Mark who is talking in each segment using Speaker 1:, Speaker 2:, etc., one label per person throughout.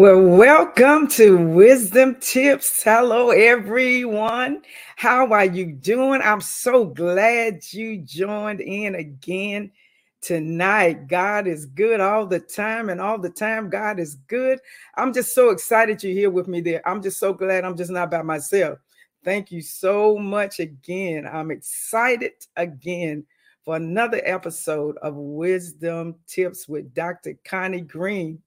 Speaker 1: Well, welcome to Wisdom Tips. Hello, everyone. How are you doing? I'm so glad you joined in again tonight. God is good all the time, and all the time, God is good. I'm just so excited you're here with me there. I'm just so glad I'm just not by myself. Thank you so much again. I'm excited again for another episode of Wisdom Tips with Dr. Connie Green.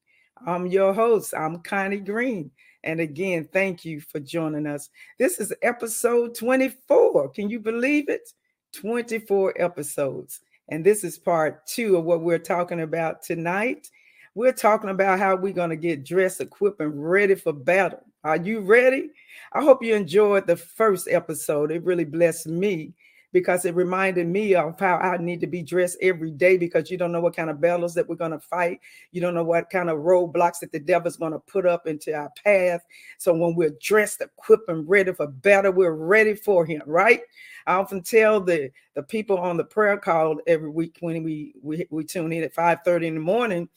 Speaker 1: I'm your host. I'm Connie Green. And again, thank you for joining us. This is episode 24. Can you believe it? 24 episodes. And this is part two of what we're talking about tonight. We're talking about how we're going to get dressed, equipped, and ready for battle. Are you ready? I hope you enjoyed the first episode. It really blessed me because it reminded me of how I need to be dressed every day because you don't know what kind of battles that we're going to fight. You don't know what kind of roadblocks that the devil's going to put up into our path. So when we're dressed, equipped, and ready for battle, we're ready for him, right? I often tell the, the people on the prayer call every week when we, we, we tune in at 5 30 in the morning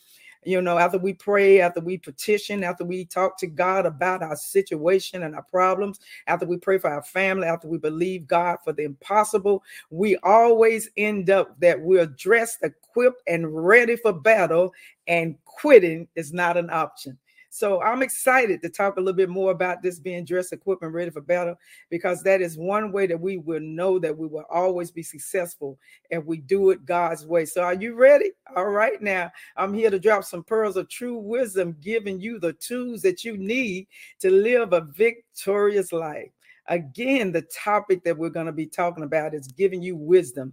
Speaker 1: you know, after we pray, after we petition, after we talk to God about our situation and our problems, after we pray for our family, after we believe God for the impossible, we always end up that we're dressed, equipped, and ready for battle, and quitting is not an option. So I'm excited to talk a little bit more about this being dressed, equipped, and ready for battle, because that is one way that we will know that we will always be successful if we do it God's way. So are you ready? All right, now I'm here to drop some pearls of true wisdom, giving you the tools that you need to live a victorious life. Again, the topic that we're going to be talking about is giving you wisdom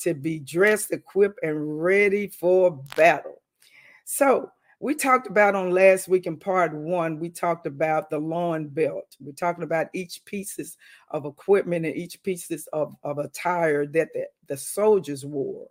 Speaker 1: to be dressed, equipped, and ready for battle. So, we talked about on last week in part one, we talked about the loin belt. We're talking about each pieces of equipment and each pieces of, of attire that the, the soldiers wore.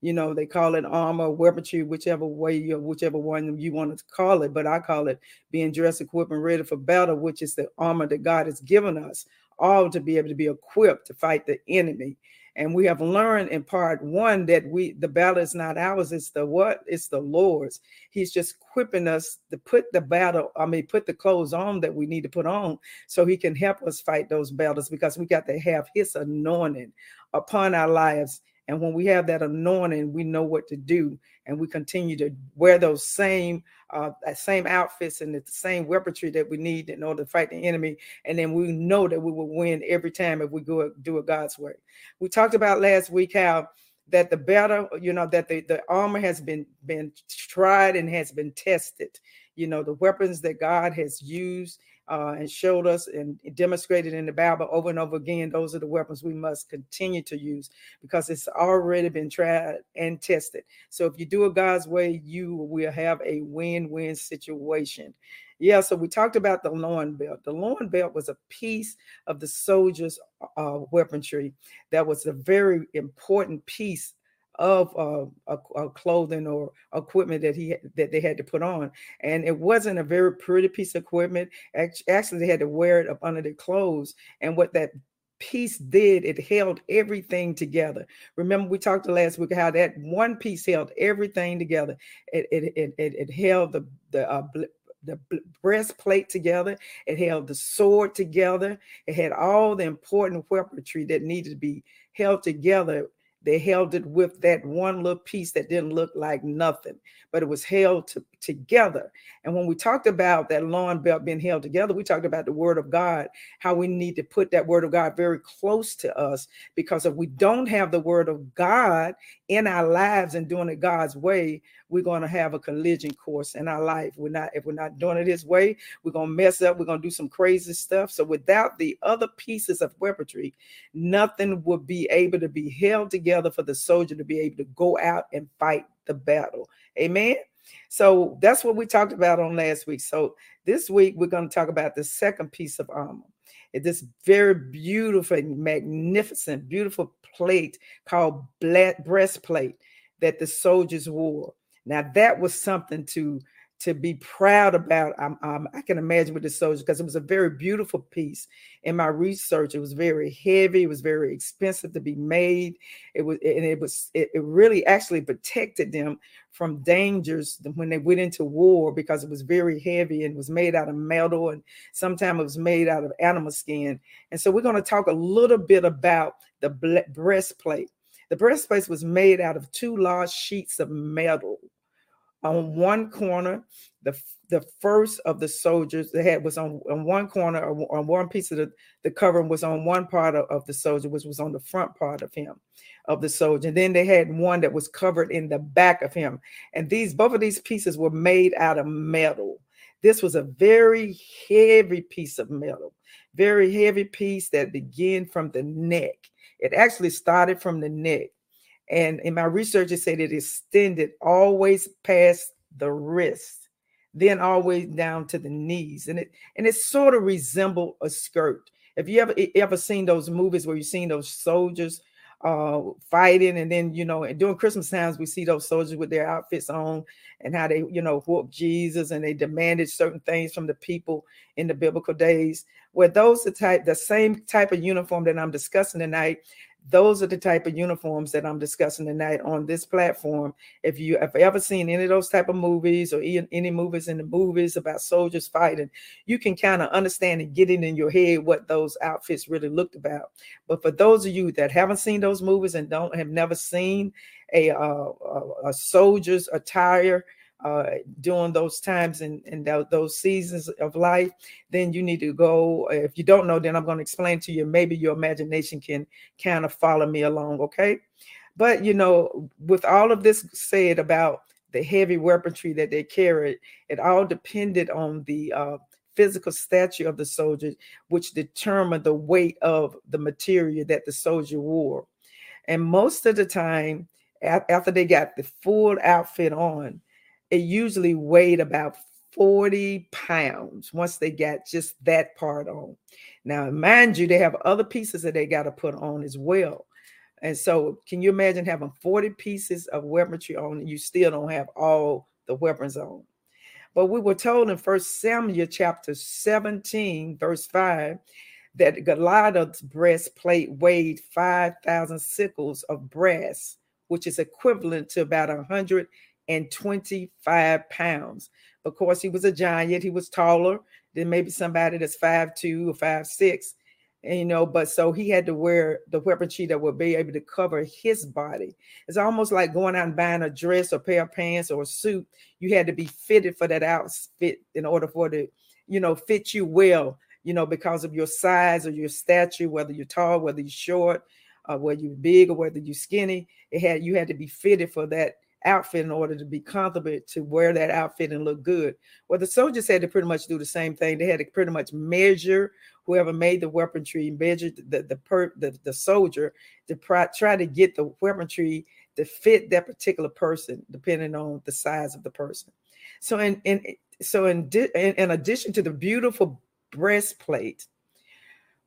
Speaker 1: You know, they call it armor, weaponry, whichever way you, whichever one you want to call it. But I call it being dressed, equipped, and ready for battle, which is the armor that God has given us, all to be able to be equipped to fight the enemy. And we have learned in part one that we the battle is not ours, it's the what? It's the Lord's. He's just equipping us to put the battle, I mean, put the clothes on that we need to put on so he can help us fight those battles because we got to have his anointing upon our lives. And when we have that anointing, we know what to do and we continue to wear those same uh, same outfits and the same weaponry that we need in order to fight the enemy. And then we know that we will win every time if we go do it God's way. We talked about last week how that the battle, you know, that the, the armor has been been tried and has been tested. You know, the weapons that God has used uh, and showed us and demonstrated in the Bible over and over again. Those are the weapons we must continue to use because it's already been tried and tested. So if you do it God's way, you will have a win-win situation. Yeah, so we talked about the loin belt. The loin belt was a piece of the soldier's uh, weaponry that was a very important piece of uh, a, a clothing or equipment that he that they had to put on, and it wasn't a very pretty piece of equipment. Actually, they had to wear it up under their clothes, and what that piece did it held everything together remember we talked last week how that one piece held everything together it it it, it, it held the the uh, the breastplate together. It held the sword together. It had all the important weaponry that needed to be held together they held it with that one little piece that didn't look like nothing, but it was held to, together. And when we talked about that loin belt being held together, we talked about the word of God, how we need to put that word of God very close to us. Because if we don't have the word of God in our lives and doing it God's way, we're going to have a collision course in our life. We're not, if we're not doing it his way, we're going to mess up. We're going to do some crazy stuff. So without the other pieces of weaponry, nothing would be able to be held together for the soldier to be able to go out and fight the battle. Amen. So that's what we talked about on last week. So this week we're going to talk about the second piece of armor. This very beautiful, magnificent, beautiful plate called breastplate that the soldiers wore. Now that was something to to be proud about. Um, I can imagine with the soldiers because it was a very beautiful piece. In my research, it was very heavy. It was very expensive to be made. It was, and it was, it, it really actually protected them from dangers when they went into war because it was very heavy and was made out of metal and sometimes it was made out of animal skin. And so we're going to talk a little bit about the breastplate. The breastplate was made out of two large sheets of metal on one corner. The, the first of the soldiers, the head was on, on one corner, or on one piece of the, the covering was on one part of, of the soldier, which was on the front part of him, of the soldier. And then they had one that was covered in the back of him. And these, both of these pieces were made out of metal. This was a very heavy piece of metal, very heavy piece that began from the neck. It actually started from the neck and in my research, it said it extended always past the wrist, then always down to the knees. And it and it sort of resembled a skirt. If you ever ever seen those movies where you've seen those soldiers uh fighting and then you know and during christmas times we see those soldiers with their outfits on and how they you know whoop jesus and they demanded certain things from the people in the biblical days. Where those the type the same type of uniform that i'm discussing tonight those are the type of uniforms that I'm discussing tonight on this platform. If you have ever seen any of those type of movies or any movies in the movies about soldiers fighting, you can kind of understand and get it in your head what those outfits really looked about. But for those of you that haven't seen those movies and don't have never seen a, uh, a soldier's attire, uh, during those times and, and those seasons of life, then you need to go. If you don't know, then I'm going to explain to you. Maybe your imagination can kind of follow me along. Okay. But, you know, with all of this said about the heavy weaponry that they carried, it all depended on the uh, physical stature of the soldier, which determined the weight of the material that the soldier wore. And most of the time, after they got the full outfit on, it usually weighed about 40 pounds once they got just that part on. Now, mind you, they have other pieces that they got to put on as well. And so, can you imagine having 40 pieces of weaponry on and you still don't have all the weapons on? But we were told in First Samuel chapter 17, verse 5, that Goliath's breastplate weighed 5,000 shekels of brass, which is equivalent to about 100 and 25 pounds. Of course, he was a giant. He was taller than maybe somebody that's five two or five six. And, you know, but so he had to wear the weaponry that would be able to cover his body. It's almost like going out and buying a dress or pair of pants or a suit. You had to be fitted for that outfit in order for it to, you know, fit you well, you know, because of your size or your stature, whether you're tall, whether you're short, uh, whether you're big or whether you're skinny. It had you had to be fitted for that outfit in order to be comfortable to wear that outfit and look good. Well, the soldiers had to pretty much do the same thing. They had to pretty much measure whoever made the weaponry, measure the the per, the, the soldier to pr- try to get the weaponry to fit that particular person, depending on the size of the person. So, in in so in, in, in addition to the beautiful breastplate,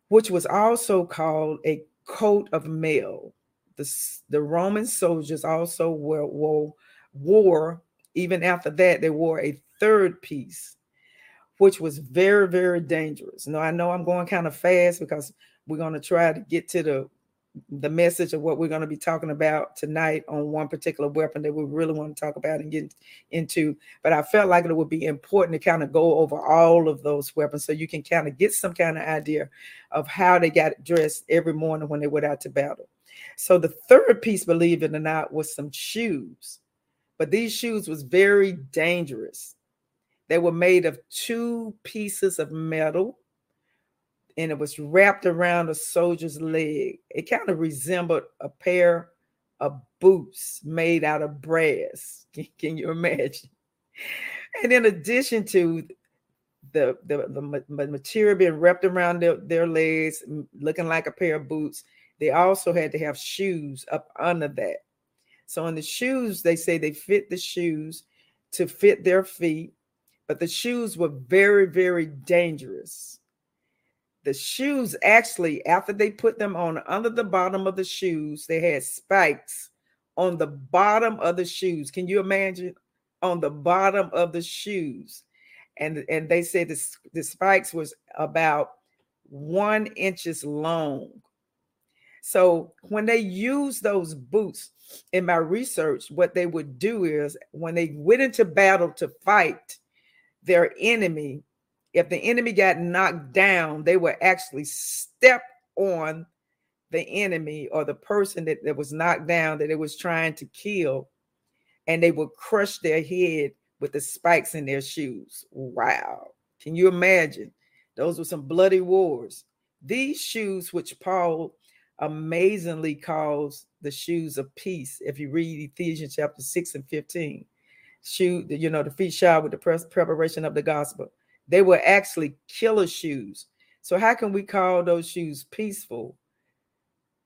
Speaker 1: which was also called a coat of mail the, the Roman soldiers also wore, wore, wore, even after that, they wore a third piece, which was very, very dangerous. Now, I know I'm going kind of fast because we're going to try to get to the the message of what we're going to be talking about tonight on one particular weapon that we really want to talk about and get into. But I felt like it would be important to kind of go over all of those weapons so you can kind of get some kind of idea of how they got dressed every morning when they went out to battle. So the third piece, believe it or not, was some shoes. But these shoes was very dangerous. They were made of two pieces of metal and it was wrapped around a soldier's leg. It kind of resembled a pair of boots made out of brass. Can, you imagine? And in addition to the, the, the material being wrapped around their, their legs, looking like a pair of boots, they also had to have shoes up under that. So in the shoes, they say they fit the shoes to fit their feet, but the shoes were very, very dangerous. The shoes actually, after they put them on under the bottom of the shoes, they had spikes on the bottom of the shoes. Can you imagine? on the bottom of the shoes. And, and they said the, the spikes was about one inches long. So when they use those boots, in my research, what they would do is when they went into battle to fight their enemy, if the enemy got knocked down, they would actually step on the enemy or the person that, that was knocked down that it was trying to kill, and they would crush their head with the spikes in their shoes. Wow. Can you imagine? Those were some bloody wars. These shoes, which Paul amazingly calls the shoes of peace. If you read Ephesians chapter 6 and 15, shoe, you know, the feet shod with the preparation of the gospel. They were actually killer shoes. So how can we call those shoes peaceful?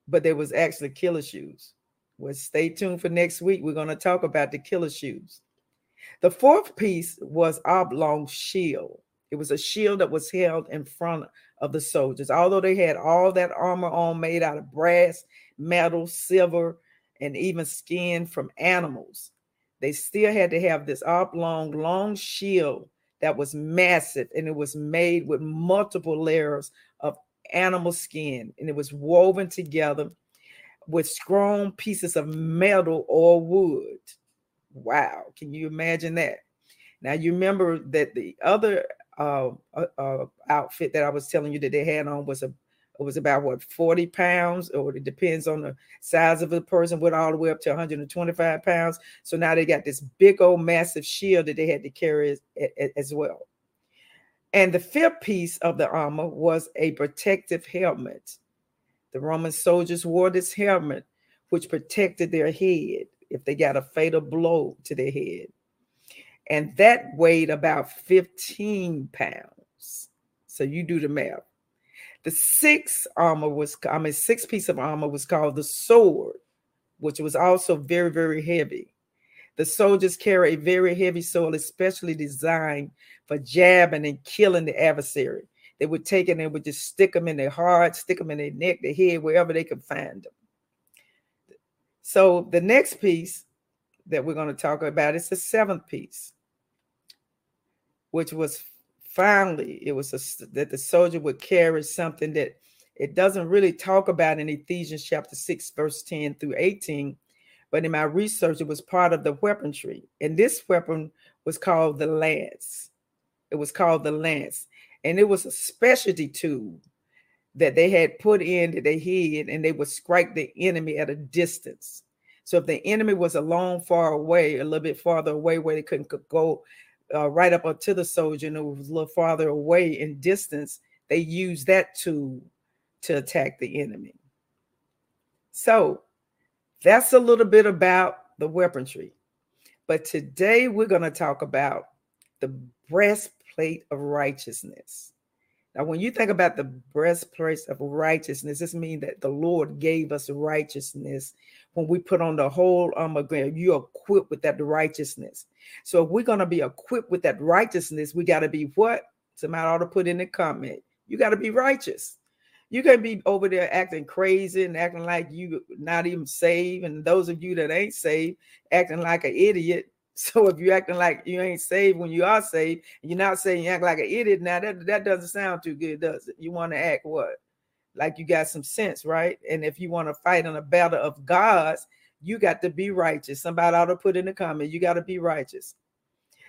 Speaker 1: But there was actually killer shoes. Well, stay tuned for next week. We're going to talk about the killer shoes. The fourth piece was oblong shield. It was a shield that was held in front of the soldiers. Although they had all that armor on made out of brass, metal, silver, and even skin from animals, they still had to have this oblong, long shield that was massive and it was made with multiple layers of animal skin and it was woven together with strong pieces of metal or wood. Wow, can you imagine that? Now you remember that the other uh, uh, uh, outfit that I was telling you that they had on was a it was about what 40 pounds, or it depends on the size of the person, went all the way up to 125 pounds. So now they got this big old massive shield that they had to carry as, as well. And the fifth piece of the armor was a protective helmet. The Roman soldiers wore this helmet, which protected their head if they got a fatal blow to their head and that weighed about 15 pounds. So you do the math. The sixth armor was, I mean, sixth piece of armor was called the sword, which was also very, very heavy. The soldiers carry a very heavy sword, especially designed for jabbing and killing the adversary. They would take it and they would just stick them in their heart, stick them in their neck, their head, wherever they could find them. So the next piece that we're going to talk about is the seventh piece which was finally it was a, that the soldier would carry something that it doesn't really talk about in Ephesians chapter 6 verse 10 through 18 but in my research it was part of the weaponry and this weapon was called the lance. It was called the lance and it was a specialty tool that they had put in that they hid and they would strike the enemy at a distance. So if the enemy was a long far away a little bit farther away where they couldn't go uh, right up to the soldier and it was a little farther away in distance, they used that tool to attack the enemy. So that's a little bit about the weaponry. But today we're going to talk about the breastplate of righteousness. Now, when you think about the breastplate of righteousness, this means that the Lord gave us righteousness when we put on the whole um, bearer, you're equipped with that righteousness. So if we're to be equipped with that righteousness, we got to be what? Somebody ought to put in the comment. You got to be righteous. You can be over there acting crazy and acting like you not even saved. And those of you that ain't saved, acting like an idiot. So if you're acting like you ain't saved when you are saved, you're not saying you act like an idiot, now that, that doesn't sound too good, does it? You want to act what? Like you got some sense, right? And if you want to fight in a battle of gods, you got to be righteous. Somebody ought to put in the comment, you got to be righteous.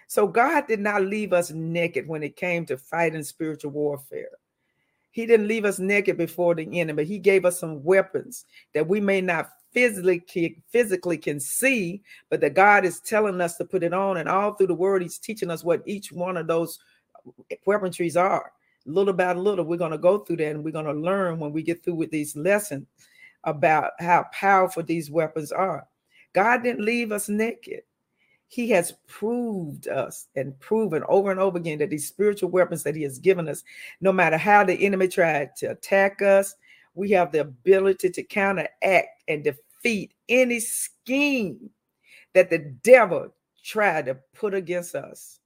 Speaker 1: So God did not leave us naked when it came to fighting spiritual warfare. He didn't leave us naked before the enemy. He gave us some weapons that we may not physically physically can see, but that God is telling us to put it on. And all through the word, He's teaching us what each one of those weaponries are little by little, we're going to go through that and we're going to learn when we get through with these lessons about how powerful these weapons are. God didn't leave us naked. He has proved us and proven over and over again that these spiritual weapons that He has given us, no matter how the enemy tried to attack us, we have the ability to counteract and defeat any scheme that the devil tried to put against us.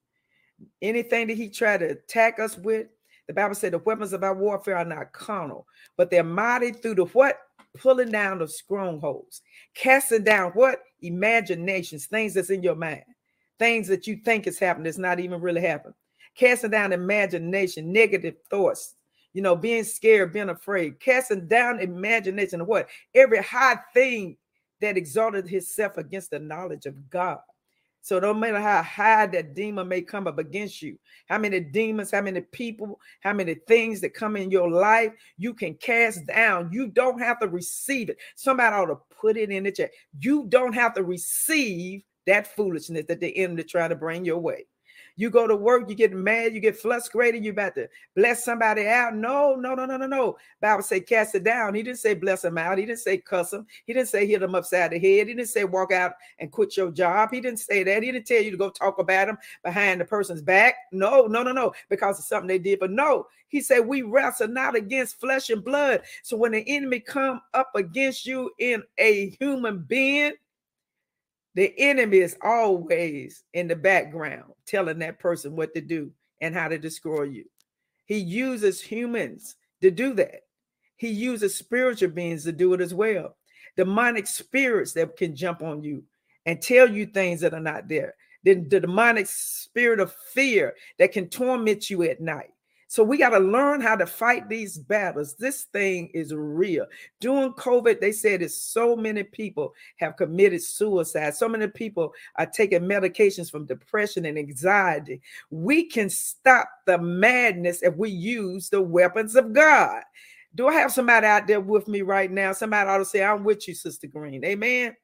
Speaker 1: Anything that he tried to attack us with, the Bible said the weapons of our warfare are not carnal, but they're mighty through the what? Pulling down of strongholds, casting down what? Imaginations, things that's in your mind. things that you think is happening that's not even really happening. Casting down imagination, negative thoughts, you know, being scared, being afraid, casting down imagination of what? Every high thing that exalted himself against the knowledge of God. So no matter how high that demon may come up against you, how many demons, how many people, how many things that come in your life, you can cast down. You don't have to receive it. Somebody ought to put it in the chat. You don't have to receive that foolishness that the enemy try to bring your way. You go to work, you get mad, you get frustrated, you about to bless somebody out. No, no, no, no, no, no. Bible say cast it down. He didn't say bless them out. He didn't say cuss them. He didn't say hit them upside the head. He didn't say walk out and quit your job. He didn't say that. He didn't tell you to go talk about them behind the person's back. No, no, no, no, because of something they did. But no, he said we wrestle not against flesh and blood. So when the enemy come up against you in a human being, the enemy is always in the background telling that person what to do and how to destroy you. He uses humans to do that. He uses spiritual beings to do it as well. Demonic spirits that can jump on you and tell you things that are not there. Then the demonic spirit of fear that can torment you at night. So we got to learn how to fight these battles. This thing is real. During COVID, they said that so many people have committed suicide. So many people are taking medications from depression and anxiety. We can stop the madness if we use the weapons of God. Do I have somebody out there with me right now? Somebody ought to say, I'm with you, Sister Green. Amen.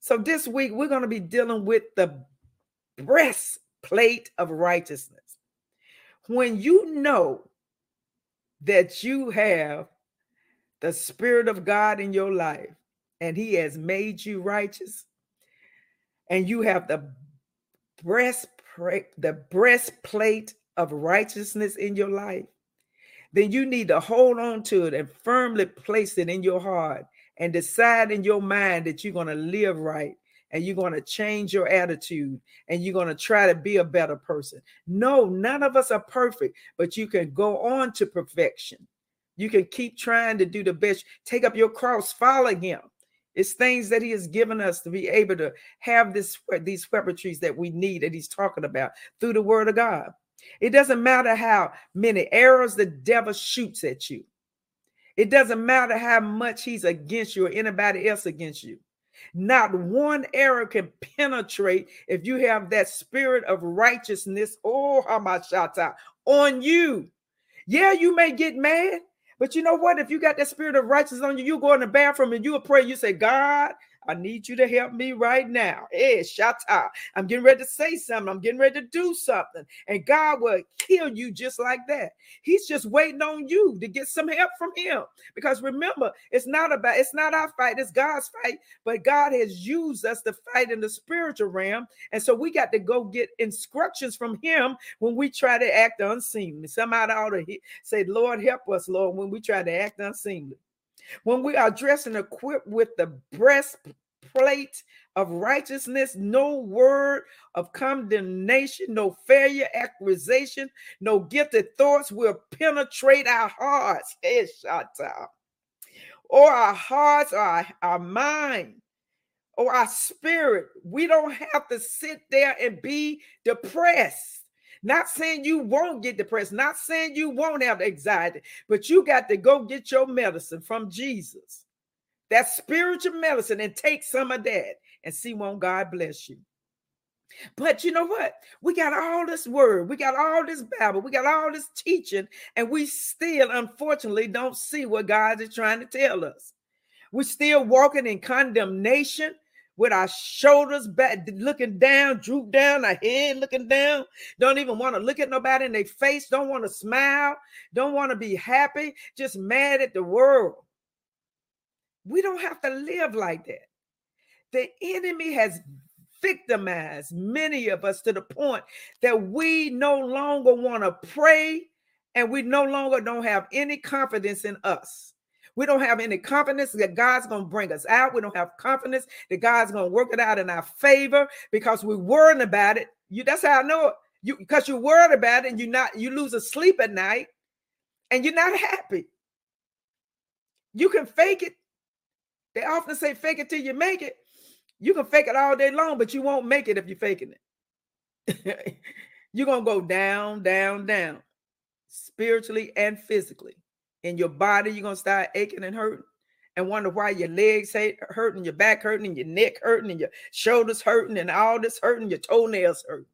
Speaker 1: So this week, we're going to be dealing with the breastplate of righteousness when you know that you have the Spirit of God in your life and He has made you righteous, and you have the breastplate, the breastplate of righteousness in your life, then you need to hold on to it and firmly place it in your heart and decide in your mind that you're going to live right and you're going to change your attitude and you're going to try to be a better person. No, none of us are perfect, but you can go on to perfection. You can keep trying to do the best. Take up your cross, follow him. It's things that he has given us to be able to have this these weaponries that we need that he's talking about through the word of God. It doesn't matter how many arrows the devil shoots at you. It doesn't matter how much he's against you or anybody else against you. Not one error can penetrate if you have that spirit of righteousness, oh, Hamashata, on you. Yeah, you may get mad, but you know what? If you got that spirit of righteousness on you, you go in the bathroom and you pray. You say, God, I need you to help me right now. Eh, hey, shata. I'm getting ready to say something. I'm getting ready to do something. And God will kill you just like that. He's just waiting on you to get some help from him. Because remember, it's not about it's not our fight, it's God's fight. But God has used us to fight in the spiritual realm. And so we got to go get instructions from him when we try to act unseemly. Somebody ought to say, Lord, help us, Lord, when we try to act unseemly. When we are dressed and equipped with the breastplate of righteousness, no word of condemnation, no failure, accusation, no gifted thoughts will penetrate our hearts. Or our hearts, or our, our mind, or our spirit. We don't have to sit there and be depressed. Not saying you won't get depressed, not saying you won't have anxiety, but you got to go get your medicine from Jesus. That spiritual medicine and take some of that and see won't God bless you. But you know what? We got all this word, we got all this Bible, we got all this teaching, and we still, unfortunately, don't see what God is trying to tell us. We're still walking in condemnation with our shoulders back, looking down, droop down, our head looking down, don't even want to look at nobody in their face, don't want to smile, don't want to be happy, just mad at the world. We don't have to live like that. The enemy has victimized many of us to the point that we no longer want to pray and we no longer don't have any confidence in us. We don't have any confidence that God's going to bring us out. We don't have confidence that God's going to work it out in our favor because we're worrying about it. You that's how I know it. You because you're worried about it and you're not you lose a sleep at night and you're not happy. You can fake it. They often say fake it till you make it. You can fake it all day long, but you won't make it if you're faking it. you're to go down, down, down, spiritually and physically. In your body, you're to start aching and hurting and wonder why your legs hate, hurting, your back hurting, and your neck hurting, and your shoulders hurting, and all this hurting, your toenails hurting.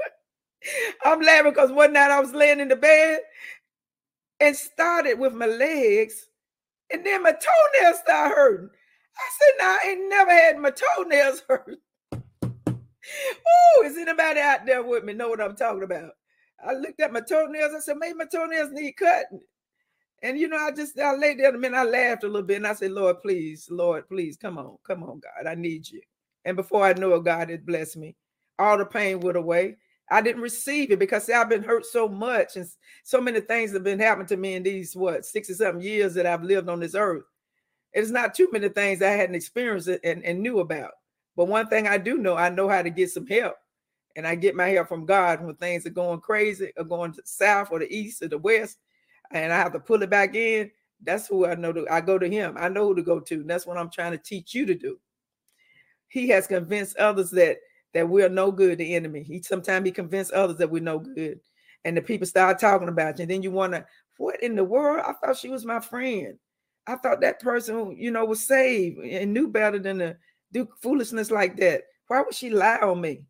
Speaker 1: I'm laughing because one night I was laying in the bed and started with my legs, and then my toenails started hurting. I said, "Now I ain't never had my toenails hurt." Oh, is anybody out there with me know what I'm talking about? I looked at my toenails. I said, maybe my toenails need cutting. And you know, I just I laid there a minute, I laughed a little bit and I said, Lord, please, Lord, please, come on, come on, God. I need you. And before I know it, God had blessed me. All the pain went away. I didn't receive it because see, I've been hurt so much, and so many things have been happening to me in these what 60 something years that I've lived on this earth. It's not too many things I hadn't experienced and, and knew about. But one thing I do know, I know how to get some help. And I get my help from God when things are going crazy or going south or the east or the west and I have to pull it back in, that's who I know to I go to him. I know who to go to. And that's what I'm trying to teach you to do. He has convinced others that that we're no good, the enemy. He sometimes he convinced others that we're no good. And the people start talking about you. And then you want to, what in the world? I thought she was my friend. I thought that person, you know, was saved and knew better than to do foolishness like that. Why would she lie on me?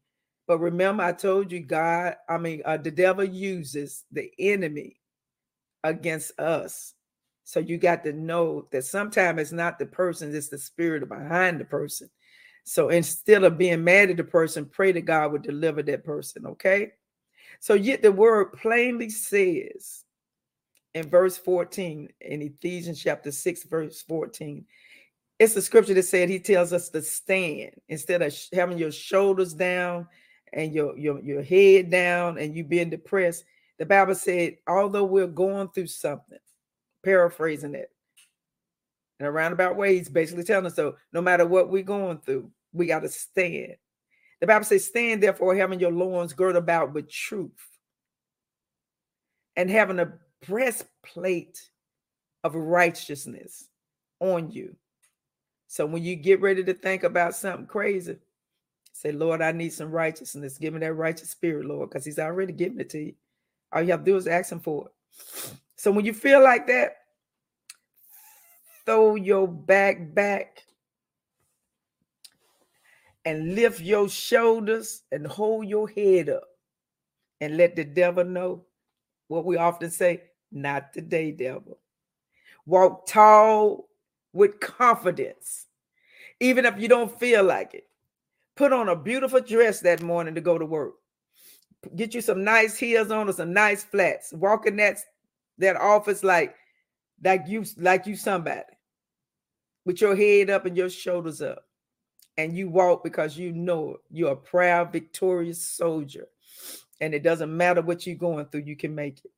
Speaker 1: But remember, I told you, God, I mean, uh, the devil uses the enemy against us. So you got to know that sometimes it's not the person, it's the spirit behind the person. So instead of being mad at the person, pray that God would deliver that person. Okay. So yet the word plainly says in verse 14 in Ephesians chapter 6, verse 14. It's the scripture that said he tells us to stand instead of having your shoulders down and your, your, your head down and you being depressed. The Bible said, although we're going through something, paraphrasing it, in a roundabout way, he's basically telling us so no matter what we're going through, we got to stand. The Bible says, stand therefore, having your loins girded about with truth and having a breastplate of righteousness on you. So when you get ready to think about something crazy, say, Lord, I need some righteousness. Give me that righteous spirit, Lord, because He's already given it to you. All you have to do is ask him for it. So when you feel like that, throw your back back and lift your shoulders and hold your head up and let the devil know what we often say, not today, devil. Walk tall with confidence, even if you don't feel like it. Put on a beautiful dress that morning to go to work get you some nice heels on or some nice flats. Walk in that that office like like you like you somebody with your head up and your shoulders up. And you walk because you know you're a proud, victorious soldier. And it doesn't matter what you're going through, you can make it.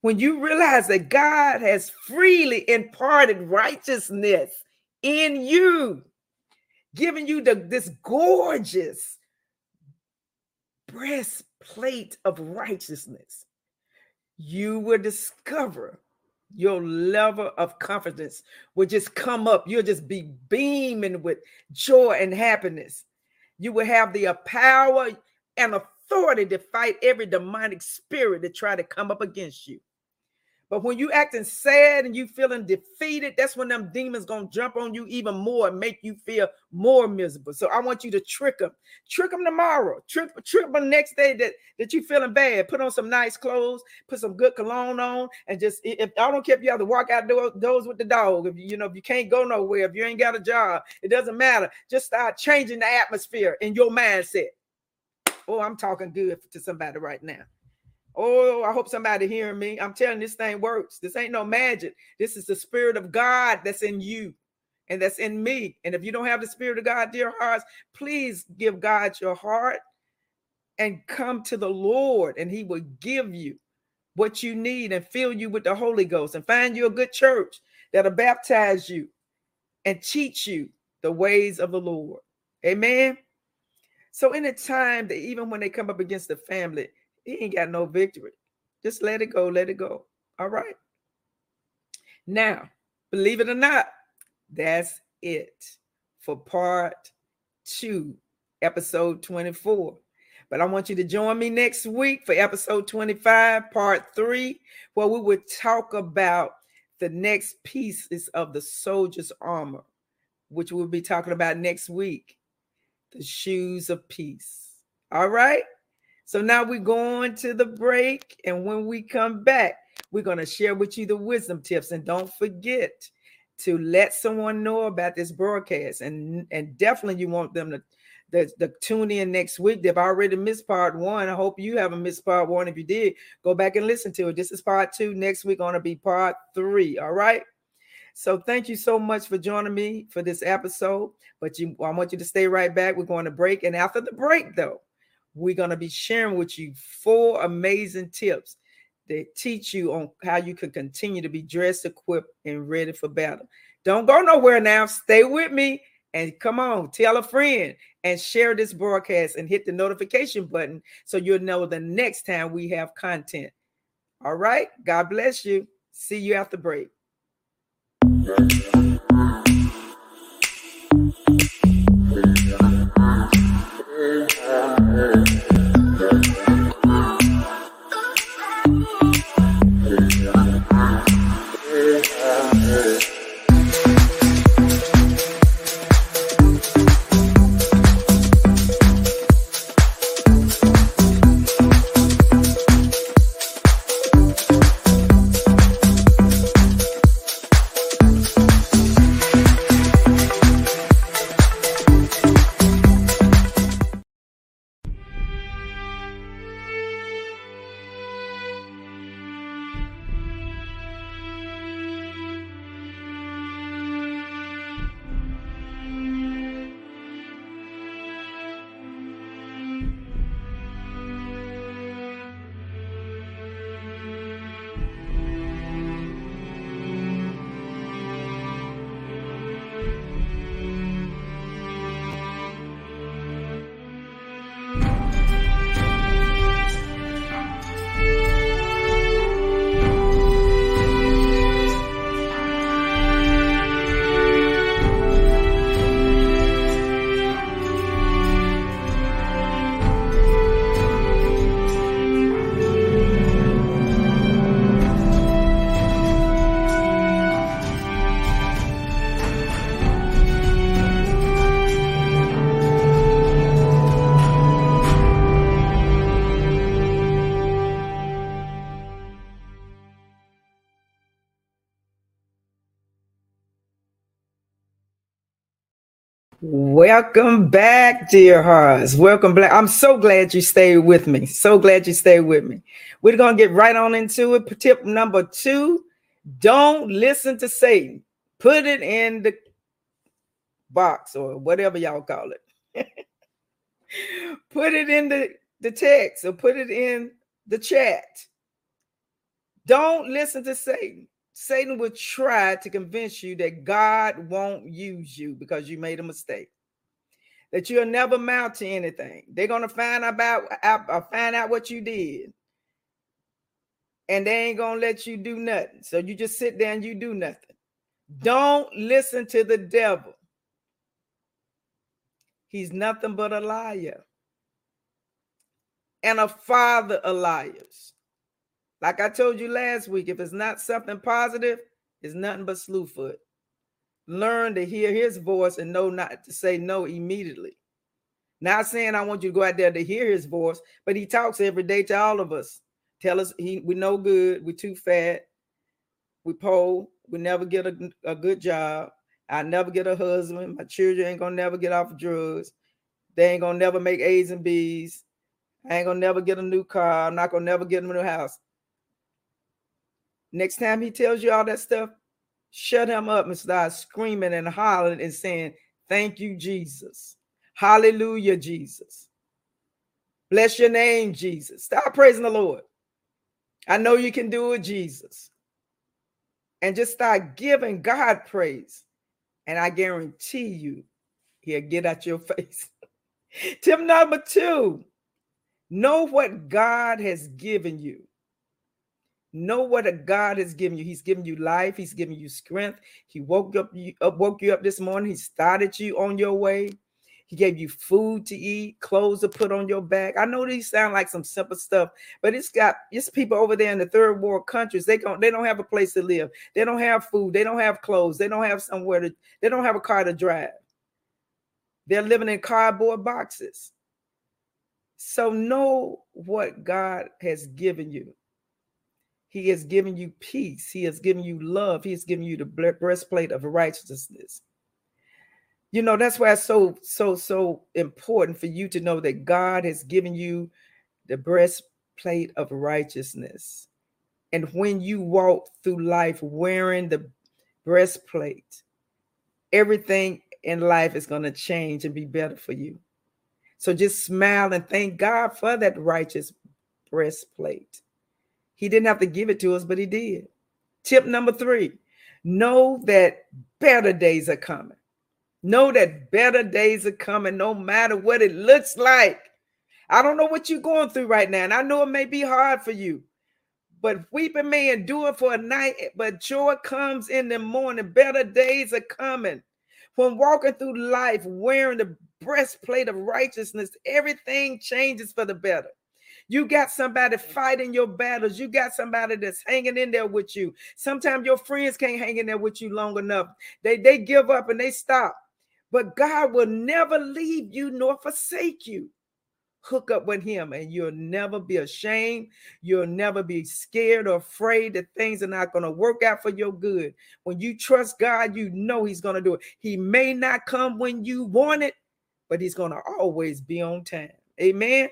Speaker 1: When you realize that God has freely imparted righteousness in you, giving you the, this gorgeous, breastplate of righteousness, you will discover your level of confidence will just come up. You'll just be beaming with joy and happiness. You will have the uh, power and authority to fight every demonic spirit that try to come up against you. But when you acting sad and you feeling defeated, that's when them demons gonna jump on you even more and make you feel more miserable. So I want you to trick them, trick them tomorrow, trick trick them next day that that you feeling bad. Put on some nice clothes, put some good cologne on, and just if I don't care if you have to walk out doors with the dog, if you, you know if you can't go nowhere, if you ain't got a job, it doesn't matter. Just start changing the atmosphere in your mindset. Oh, I'm talking good to somebody right now. Oh, I hope somebody hearing me. I'm telling this thing works. This ain't no magic. This is the spirit of God that's in you and that's in me. And if you don't have the spirit of God, dear hearts, please give God your heart and come to the Lord, and He will give you what you need and fill you with the Holy Ghost and find you a good church that'll baptize you and teach you the ways of the Lord. Amen. So, in a time that even when they come up against the family, he ain't got no victory. Just let it go, let it go. All right. Now, believe it or not, that's it for part two, episode 24. But I want you to join me next week for episode 25, part three, where we will talk about the next pieces of the soldier's armor, which we'll be talking about next week the shoes of peace. All right. So now we're going to the break. And when we come back, we're going to share with you the wisdom tips. And don't forget to let someone know about this broadcast. And, and definitely you want them to the, the tune in next week. They've already missed part one. I hope you haven't missed part one. If you did, go back and listen to it. This is part two. Next week going to be part three. All right. So thank you so much for joining me for this episode. But you, I want you to stay right back. We're going to break, and after the break, though, we're going to be sharing with you four amazing tips that teach you on how you can continue to be dressed, equipped, and ready for battle. Don't go nowhere now. Stay with me and come on, tell a friend and share this broadcast and hit the notification button so you'll know the next time we have content. All right. God bless you. See you after break. Welcome back, dear hearts. Welcome back. I'm so glad you stayed with me. So glad you stayed with me. We're going to get right on into it. Tip number two don't listen to Satan. Put it in the box or whatever y'all call it. put it in the, the text or put it in the chat. Don't listen to Satan. Satan will try to convince you that God won't use you because you made a mistake. That you'll never mount to anything. They're gonna find about uh, find out what you did, and they ain't gonna let you do nothing. So you just sit there and you do nothing. Don't listen to the devil. He's nothing but a liar and a father of liars. Like I told you last week, if it's not something positive, it's nothing but slewfoot. Learn to hear his voice and know not to say no immediately. Not saying I want you to go out there to hear his voice, but he talks every day to all of us. Tell us he we no good, we too fat, we poor, we never get a, a good job. I never get a husband. My children ain't gonna never get off drugs. They ain't gonna never make A's and B's. I ain't gonna never get a new car. I'm not gonna never get a new house. Next time he tells you all that stuff, shut him up and start screaming and hollering and saying, Thank you, Jesus. Hallelujah, Jesus. Bless your name, Jesus. Start praising the Lord. I know you can do it, Jesus. And just start giving God praise. And I guarantee you, he'll get out your face. Tip number two know what God has given you. Know what a God has given you. He's given you life. He's given you strength. He woke up, you up, woke you up this morning. He started you on your way. He gave you food to eat, clothes to put on your back. I know these sound like some simple stuff, but it's got it's people over there in the third world countries. They don't they don't have a place to live. They don't have food. They don't have clothes. They don't have somewhere to. They don't have a car to drive. They're living in cardboard boxes. So know what God has given you. He has given you peace. He has given you love. He has given you the breastplate of righteousness you know that's why it's so so so important for you to know that god has given you the breastplate of righteousness and when you walk through life wearing the breastplate everything in life is going to change and be better for you so just smile and thank god for that righteous breastplate he didn't have to give it to us but he did tip number three know that better days are coming Know that better days are coming no matter what it looks like. I don't know what you're going through right now, and I know it may be hard for you. But weeping may endure for a night, but joy comes in the morning. Better days are coming. When walking through life wearing the breastplate of righteousness, everything changes for the better. You got somebody fighting your battles. You got somebody that's hanging in there with you. Sometimes your friends can't hang in there with you long enough. They they give up and they stop. But God will never leave you nor forsake you. Hook up with Him, and you'll never be ashamed. You'll never be scared or afraid that things are not going to work out for your good. When you trust God, you know He's going to do it. He may not come when you want it, but He's going to always be on time. Amen.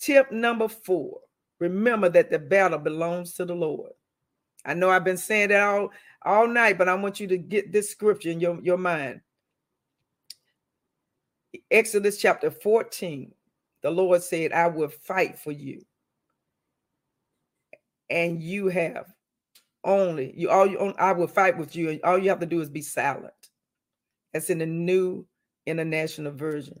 Speaker 1: Tip number four remember that the battle belongs to the Lord. I know I've been saying that all all night, but I want you to get this scripture in your, your mind. Exodus chapter 14, the Lord said, I will fight for you. And you have only you all you on, I will fight with you, and all you have to do is be silent. That's in the new international version.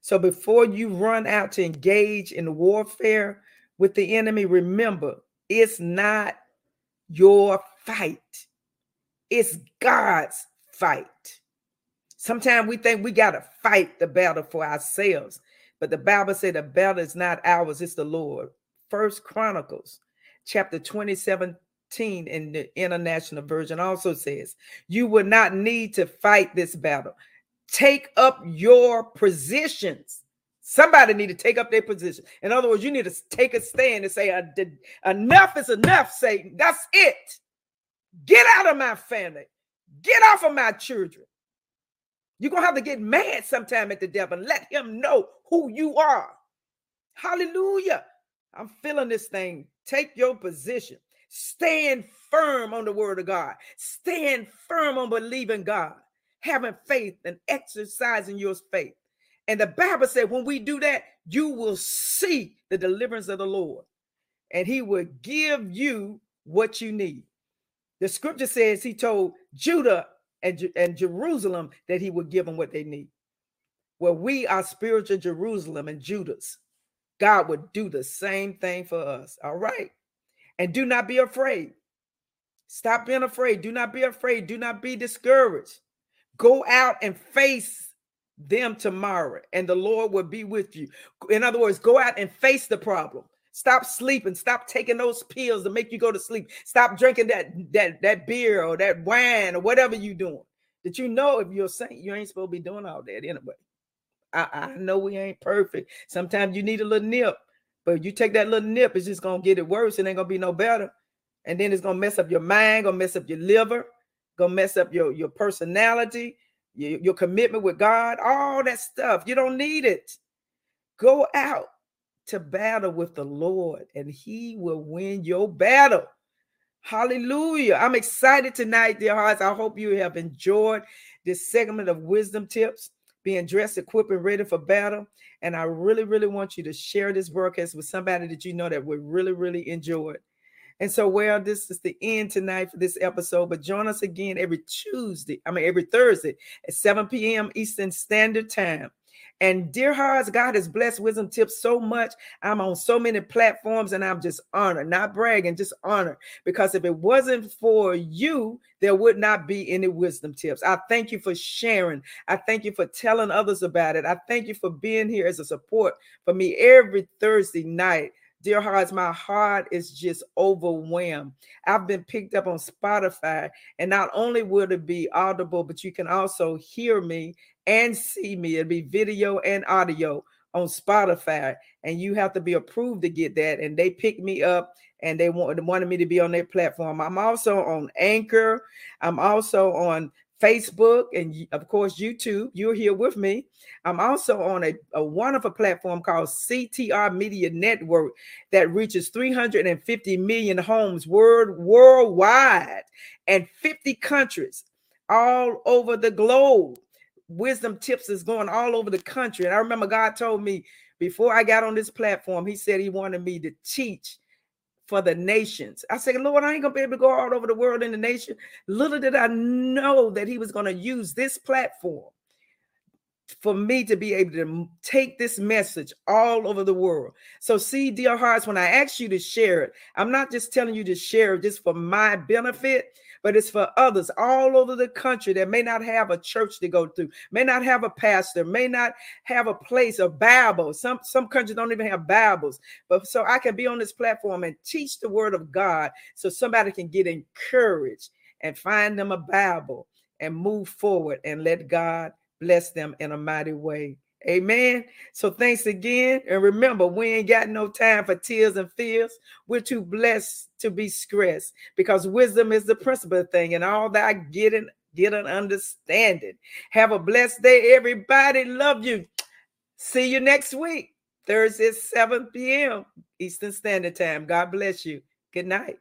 Speaker 1: So before you run out to engage in warfare with the enemy, remember it's not your fight. It's God's fight. Sometimes we think we got to fight the battle for ourselves, but the Bible said the battle is not ours, it's the Lord. First Chronicles chapter 27 in the international version also says, You will not need to fight this battle. Take up your positions. Somebody need to take up their position. In other words, you need to take a stand and say, Enough is enough, Satan. That's it. Get out of my family. Get off of my children. You're to have to get mad sometime at the devil and let him know who you are. Hallelujah. I'm feeling this thing. Take your position. Stand firm on the word of God. Stand firm on believing God, having faith and exercising your faith. And the Bible said, when we do that, you will see the deliverance of the Lord, and He will give you what you need. The scripture says he told Judah and, and Jerusalem that he would give them what they need. Well, we are spiritual Jerusalem and Judah's. God would do the same thing for us. All right. And do not be afraid. Stop being afraid. Do not be afraid. Do not be discouraged. Go out and face them tomorrow, and the Lord will be with you. In other words, go out and face the problem. Stop sleeping. Stop taking those pills to make you go to sleep. Stop drinking that that that beer or that wine or whatever you're doing. That you know if you're a saint, you ain't supposed to be doing all that anyway. I, I know we ain't perfect. Sometimes you need a little nip, but you take that little nip, it's just gonna get it worse. It ain't gonna be no better. And then it's gonna mess up your mind, gonna mess up your liver, gonna mess up your, your personality, your, your commitment with God, all that stuff. You don't need it. Go out to battle with the Lord, and He will win your battle. Hallelujah. I'm excited tonight, dear hearts. I hope you have enjoyed this segment of wisdom tips, being dressed, equipped, and ready for battle. And I really, really want you to share this broadcast with somebody that you know that would really, really enjoy it. And so, well, this is the end tonight for this episode, but join us again every Tuesday, I mean, every Thursday at 7 p.m. Eastern Standard Time And dear hearts, God has blessed Wisdom Tips so much. I'm on so many platforms and I'm just honored, not bragging, just honored. Because if it wasn't for you, there would not be any wisdom tips. I thank you for sharing. I thank you for telling others about it. I thank you for being here as a support for me every Thursday night. Dear hearts, my heart is just overwhelmed. I've been picked up on Spotify, and not only will it be audible, but you can also hear me and see me. It'll be video and audio on Spotify, and you have to be approved to get that. And they picked me up and they wanted, wanted me to be on their platform. I'm also on Anchor. I'm also on Facebook, and of course, YouTube. You're here with me. I'm also on a, a wonderful platform called CTR Media Network that reaches 350 million homes world, worldwide and 50 countries all over the globe. Wisdom Tips is going all over the country. And I remember God told me before I got on this platform, He said He wanted me to teach for the nations. I said, Lord, I ain't gonna be able to go all over the world in the nation. Little did I know that he was gonna use this platform for me to be able to take this message all over the world. So, see, dear hearts, when I ask you to share it, I'm not just telling you to share it just for my benefit but it's for others all over the country that may not have a church to go to, may not have a pastor, may not have a place, a Bible. Some some countries don't even have Bibles. But so I can be on this platform and teach the word of God so somebody can get encouraged and find them a Bible and move forward and let God bless them in a mighty way. Amen. So thanks again. And remember, we ain't got no time for tears and fears. We're too blessed to be stressed because wisdom is the principal thing, and all that getting get an understanding. Have a blessed day, everybody. Love you. See you next week, Thursday, 7 p.m. Eastern Standard Time. God bless you. Good night.